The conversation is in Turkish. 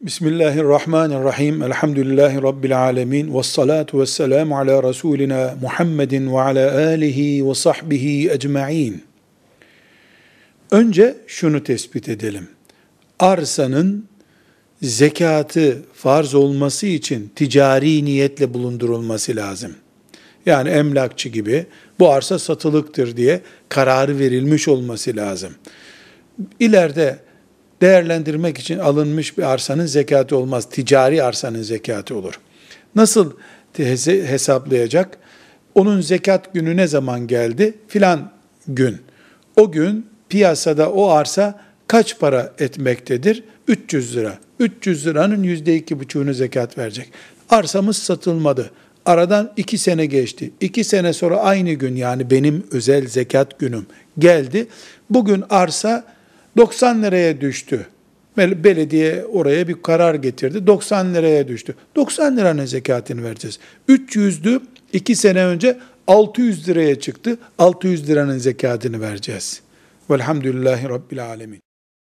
Bismillahirrahmanirrahim. Elhamdülillahi Rabbil alemin. Ve salatu ve selamu ala Resulina Muhammedin ve ala alihi ve sahbihi ecma'in. Önce şunu tespit edelim. Arsanın zekatı farz olması için ticari niyetle bulundurulması lazım. Yani emlakçı gibi bu arsa satılıktır diye kararı verilmiş olması lazım. İleride değerlendirmek için alınmış bir arsanın zekatı olmaz. Ticari arsanın zekatı olur. Nasıl hesaplayacak? Onun zekat günü ne zaman geldi? Filan gün. O gün piyasada o arsa kaç para etmektedir? 300 lira. 300 liranın yüzde iki buçuğunu zekat verecek. Arsamız satılmadı. Aradan iki sene geçti. İki sene sonra aynı gün yani benim özel zekat günüm geldi. Bugün arsa 90 liraya düştü. Belediye oraya bir karar getirdi. 90 liraya düştü. 90 liranın zekatını vereceğiz. 300'dü. 2 sene önce 600 liraya çıktı. 600 liranın zekatını vereceğiz. Velhamdülillahi Rabbil Alemin.